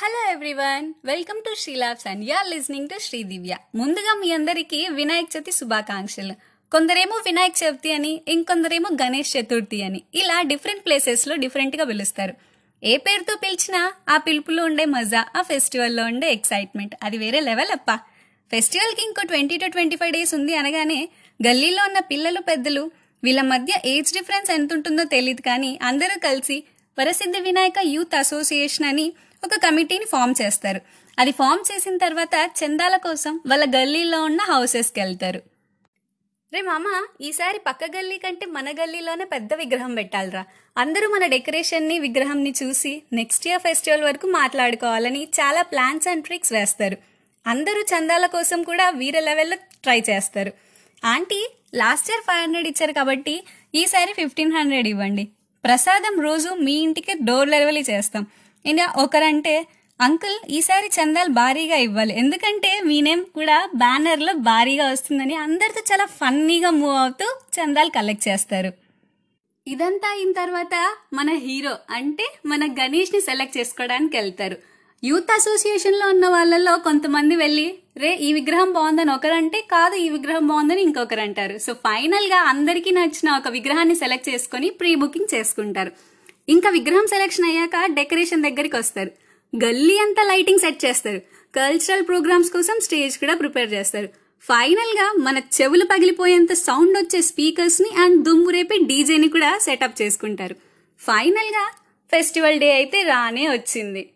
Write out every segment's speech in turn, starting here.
Hello everyone welcome to Sri Labs and you're listening to Sri Divya ముందుగా మీ అందరికీ వినాయక చవితి శుభాకాంక్షలు. కొందరేమో వినాయక చవితి అని ఇంకొందరేమో గణేష్ చతుర్థి అని. ఇలా డిఫరెంట్ ప్లేసెస్లో డిఫరెంట్గా పిలుస్తారు. ఏ పేరుతో పిలిచినా ఆ పిలుపులో ఉండే మజా ఆ ఫెస్టివల్లో ఉండే ఎక్సైట్మెంట్ అది వేరే లెవెల్ అప్ప. ఫెస్టివల్కి ఇంకో twenty two twenty five days ఉంది అనగానే గల్లీలో ఉన్న పిల్లలు పెద్దలు వీళ్ళ మధ్య ఏజ్ డిఫరెన్స్ ఎంత ఉంటుందో తెలియదు కానీ అందరూ కలిసి వరసిద్ధి వినాయక యూత్ అసోసియేషన్ అని ఒక కమిటీని ఫామ్ చేస్తారు. అది ఫామ్ చేసిన తర్వాత చందాల కోసం వాళ్ళ గల్లీలో ఉన్న హౌసెస్కి వెళ్తారు. రే మామ ఈసారి పక్క గల్లీ కంటే మన గల్లీలోనే పెద్ద విగ్రహం పెట్టాలిరా. అందరూ మన డెకరేషన్ని విగ్రహంని చూసి నెక్స్ట్ ఇయర్ ఫెస్టివల్ వరకు మాట్లాడుకోవాలని చాలా ప్లాన్స్ అండ్ ట్రిక్స్ వేస్తారు. అందరూ చందాల కోసం కూడా వీర లెవెల్లో ట్రై చేస్తారు. Aunty last year five hundred ఇచ్చారు కాబట్టి ఈసారి ఫిఫ్టీన్ హండ్రెడ్ ఇవ్వండి. ప్రసాదం రోజు మీ ఇంటికి డోర్ డెలివరీ చేస్తాం. ఇంకా ఒకరంటే అంకుల్ ఈసారి చందాలు భారీగా ఇవ్వాలి. ఎందుకంటే మీ నేమ్ కూడా బ్యానర్లో భారీగా వస్తుందని అందరితో చాలా ఫన్నీగా మూవ్ అవుతూ చందాలు కలెక్ట్ చేస్తారు. ఇదంతా అయిన తర్వాత మన హీరో అంటే మన గణేష్ని సెలెక్ట్ చేసుకోవడానికి వెళ్తారు. యూత్ అసోసియేషన్లో ఉన్న వాళ్ళల్లో కొంతమంది వెళ్ళి రే ఈ విగ్రహం బాగుందని ఒకరంటే కాదు ఈ విగ్రహం బాగుందని ఇంకొకరు అంటారు సో ఫైనల్గా అందరికీ నచ్చిన ఒక విగ్రహాన్ని సెలెక్ట్ చేసుకొని ప్రీ బుకింగ్ చేసుకుంటారు. ఇంకా విగ్రహం సెలెక్షన్ అయ్యాక డెకరేషన్ దగ్గరికి వస్తారు. గల్లీ అంతా లైటింగ్ సెట్ చేస్తారు. కల్చరల్ ప్రోగ్రామ్స్ కోసం స్టేజ్ కూడా ప్రిపేర్ చేస్తారు. ఫైనల్గా మన చెవులు పగిలిపోయేంత సౌండ్ వచ్చే స్పీకర్స్ని అండ్ దుమ్ము రేపి డీజేని కూడా సెటప్ చేసుకుంటారు. ఫైనల్గా ఫెస్టివల్ డే అయితే రానే వచ్చింది.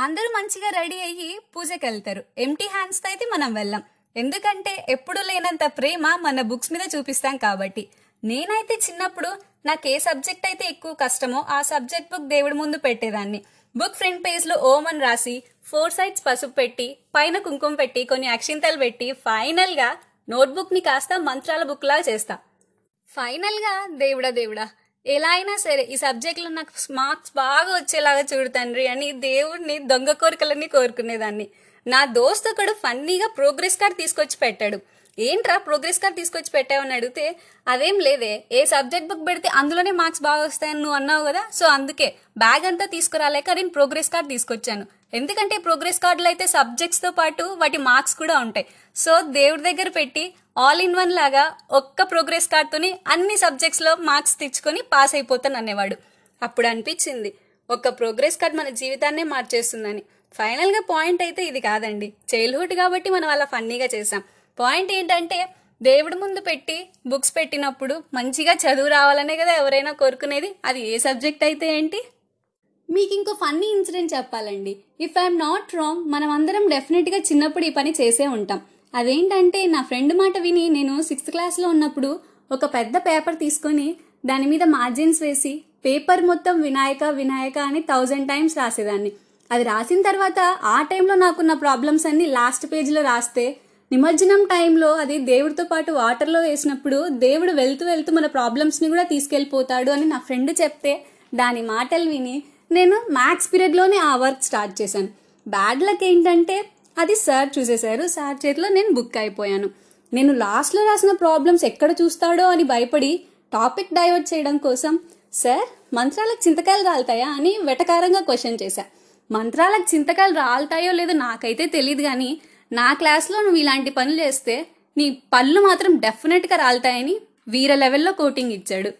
అందరూ మంచిగా రెడీ అయ్యి పూజకి వెళ్తారు ఎంటీ హ్యాండ్స్తో అయితే మనం వెళ్ళాం. ఎందుకంటే ఎప్పుడు లేనంత ప్రేమ మన బుక్స్ మీద చూపిస్తాం కాబట్టి. నేనైతే చిన్నప్పుడు నాకు ఏ సబ్జెక్ట్ అయితే ఎక్కువ కష్టమో ఆ సబ్జెక్ట్ బుక్ దేవుడి ముందు పెట్టేదాన్ని. బుక్ ఫ్రంట్ పేజ్లో ఓం అని రాసి ఫోర్ సైడ్స్ పసుపు పెట్టి పైన కుంకుమ పెట్టి కొన్ని అక్షింతలు పెట్టి ఫైనల్గా నోట్బుక్ని కాస్త మంత్రాల బుక్లా చేస్తా. ఫైనల్గా దేవుడా దేవుడా ఎలా అయినా సరే ఈ సబ్జెక్ట్లో నాకు మార్క్స్ బాగా వచ్చేలాగా చూడు తండ్రి అని దేవుడిని దొంగ కోరికలన్నీ కోరుకునేదాన్ని. నా దోస్త్ ఒకడు ఫన్నీగా ప్రోగ్రెస్ కార్డ్ తీసుకొచ్చి పెట్టాడు. ఏంట్రా ప్రోగ్రెస్ కార్డ్ తీసుకొచ్చి పెట్టావని అడిగితే అదేం లేదే ఏ సబ్జెక్ట్ బుక్ పెడితే అందులోనే మార్క్స్ బాగా వస్తాయని నువ్వు అన్నావు కదా సో అందుకే బ్యాగ్ అంతా తీసుకురాలేక నేను ప్రోగ్రెస్ కార్డ్ తీసుకొచ్చాను. ఎందుకంటే ప్రోగ్రెస్ కార్డులు అయితే సబ్జెక్ట్స్తో పాటు వాటి మార్క్స్ కూడా ఉంటాయి. సో దేవుడి దగ్గర పెట్టి ఆల్ ఇన్ వన్ లాగా ఒక్క ప్రోగ్రెస్ కార్డ్తోని అన్ని సబ్జెక్ట్స్లో మార్క్స్ తెచ్చుకొని పాస్ అయిపోతాను అనేవాడు. అప్పుడు అనిపించింది ఒక్క ప్రోగ్రెస్ కార్డ్ మన జీవితాన్నే మార్చేస్తుందని. ఫైనల్గా పాయింట్ అయితే ఇది కాదండి. చైల్డ్హుడ్ కాబట్టి మనం అలా ఫన్నీగా చేసాం పాయింట్ ఏంటంటే దేవుడి ముందు పెట్టి బుక్స్ పెట్టినప్పుడు మంచిగా చదువు రావాలనే కదా ఎవరైనా కోరుకునేది? అది ఏ సబ్జెక్ట్ అయితే ఏంటి? మీకు ఇంకో ఫన్నీ ఇన్సిడెంట్ చెప్పాలండి. ఇఫ్ ఐఎమ్ నాట్ రాంగ్ మనం అందరం డెఫినెట్గా చిన్నప్పుడు ఈ పని చేసే ఉంటాం. అదేంటంటే నా ఫ్రెండ్ మాట విని నేను సిక్స్త్ క్లాస్లో ఉన్నప్పుడు ఒక పెద్ద పేపర్ తీసుకొని దాని మీద మార్జిన్స్ వేసి పేపర్ మొత్తం వినాయక వినాయక అని థౌజండ్ టైమ్స్ రాసేదాన్ని. అది రాసిన తర్వాత ఆ టైంలో నాకున్న ప్రాబ్లమ్స్ అన్ని లాస్ట్ పేజ్లో రాస్తే నిమజ్జనం టైంలో అది దేవుడితో పాటు వాటర్లో వేసినప్పుడు దేవుడు వెళ్తూ వెళ్తూ మన ప్రాబ్లమ్స్ని కూడా తీసుకెళ్ళిపోతాడు అని నా ఫ్రెండ్ చెప్తే దాని మాటలు విని నేను మ్యాథ్స్ పీరియడ్లోనే ఆ వర్క్ స్టార్ట్ చేశాను. బ్యాడ్ లక్ ఏంటంటే అది సార్ చూసేశారు. సార్ చేతిలో నేను బుక్ అయిపోయాను. నేను లాస్ట్లో రాసిన ప్రాబ్లమ్స్ ఎక్కడ చూస్తాడో అని భయపడి టాపిక్ డైవర్ట్ చేయడం కోసం సార్ మంత్రాలకు చింతకాయలు కాలుతాయా? అని వెటకారంగా క్వశ్చన్ చేశా. మంత్రాలకు చింతకాయలు రాలుతాయో లేదో నాకైతే తెలియదు కానీ నా క్లాస్లో నువ్వు ఇలాంటి పనులు చేస్తే నీ పళ్ళు మాత్రం డెఫినెట్గా రాలుతాయని వీర లెవెల్లో కోటింగ్ ఇచ్చాడు.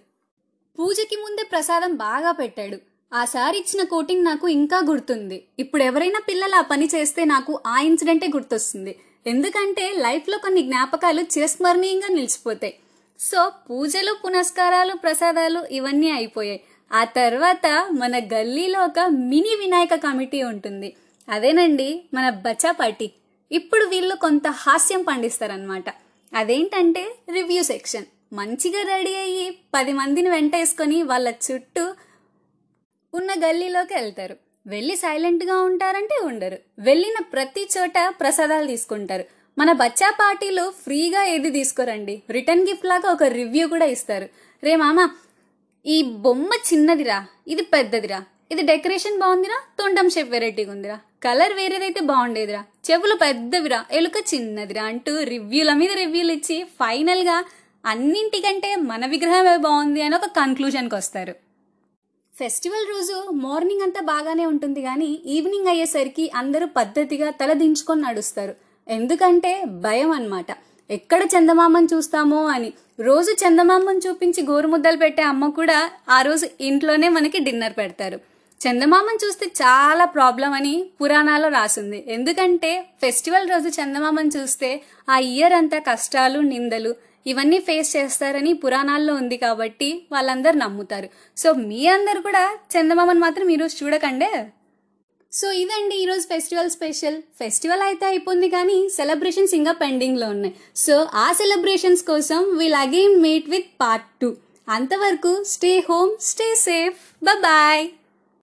పూజకి ముందే ప్రసాదం బాగా పెట్టాడు. ఆ సార్ ఇచ్చిన కోటింగ్ నాకు ఇంకా గుర్తుంది. ఇప్పుడు ఎవరైనా పిల్లలు ఆ పని చేస్తే నాకు ఆ ఇన్సిడెంటే గుర్తొస్తుంది. ఎందుకంటే లైఫ్లో కొన్ని జ్ఞాపకాలు చిరస్మరణీయంగా నిలిచిపోతాయి. సో పూజలు పునస్కారాలు ప్రసాదాలు ఇవన్నీ అయిపోయాయి. ఆ తర్వాత మన గల్లీలో ఒక మినీ వినాయక కమిటీ ఉంటుంది. అదేనండి మన బచ్చా పార్టీ. ఇప్పుడు వీళ్ళు కొంత హాస్యం పండిస్తారనమాట అదేంటంటే రివ్యూ సెక్షన్. మంచిగా రెడీ అయ్యి పది మందిని వెంటేసుకొని వాళ్ళ చుట్టూ ఉన్న గల్లీలోకి వెళ్తారు. వెళ్ళి సైలెంట్గా ఉంటారంటే ఉండరు. వెళ్ళిన ప్రతి చోట ప్రసాదాలు తీసుకుంటారు. మన బచ్చా పార్టీలు ఫ్రీగా ఏది తీసుకోరండి. రిటర్న్ గిఫ్ట్ లాగా ఒక రివ్యూ కూడా ఇస్తారు. రే మామ ఈ బొమ్మ చిన్నదిరా ఇది పెద్దదిరా. ఇది డెకరేషన్ బాగుందిరా తొండం షేప్ వెరైటీగా ఉందిరా. కలర్ వేరేదైతే బాగుండేదిరా. చెవులు పెద్దవిరా ఎలుక చిన్నదిరా అంటూ రివ్యూల మీద రివ్యూలు ఇచ్చి ఫైనల్గా అన్నింటికంటే మన విగ్రహమే బాగుంది అని ఒక కన్క్లూజన్కి వస్తారు. ఫెస్టివల్ రోజు మార్నింగ్ అంతా బాగానే ఉంటుంది కానీ ఈవినింగ్ అయ్యేసరికి అందరూ పద్ధతిగా తల దించుకొని నడుస్తారు. ఎందుకంటే భయం అన్నమాట. ఎక్కడ చందమామని చూస్తామో అని. రోజు చందమామని చూపించి గోరుముద్దలు పెట్టే అమ్మ కూడా ఆ రోజు ఇంట్లోనే మనకి డిన్నర్ పెడతారు. చందమామని చూస్తే చాలా ప్రాబ్లం అని పురాణాల్లో రాసింది. ఎందుకంటే ఫెస్టివల్ రోజు చందమామని చూస్తే ఆ ఇయర్ అంతా కష్టాలు నిందలు ఇవన్నీ ఫేస్ చేస్తారని పురాణాల్లో ఉంది కాబట్టి వాళ్ళందరూ నమ్ముతారు. సో మీ అందరు కూడా చందమామని మాత్రం ఈరోజు చూడకండే? సో ఇదండి ఈరోజు ఫెస్టివల్ స్పెషల్. ఫెస్టివల్ అయితే అయిపోయింది కానీ సెలబ్రేషన్స్ ఇంకా పెండింగ్లో ఉన్నాయి. సో ఆ సెలబ్రేషన్స్ కోసం will again meet with part two అంతవరకు stay home stay safe bye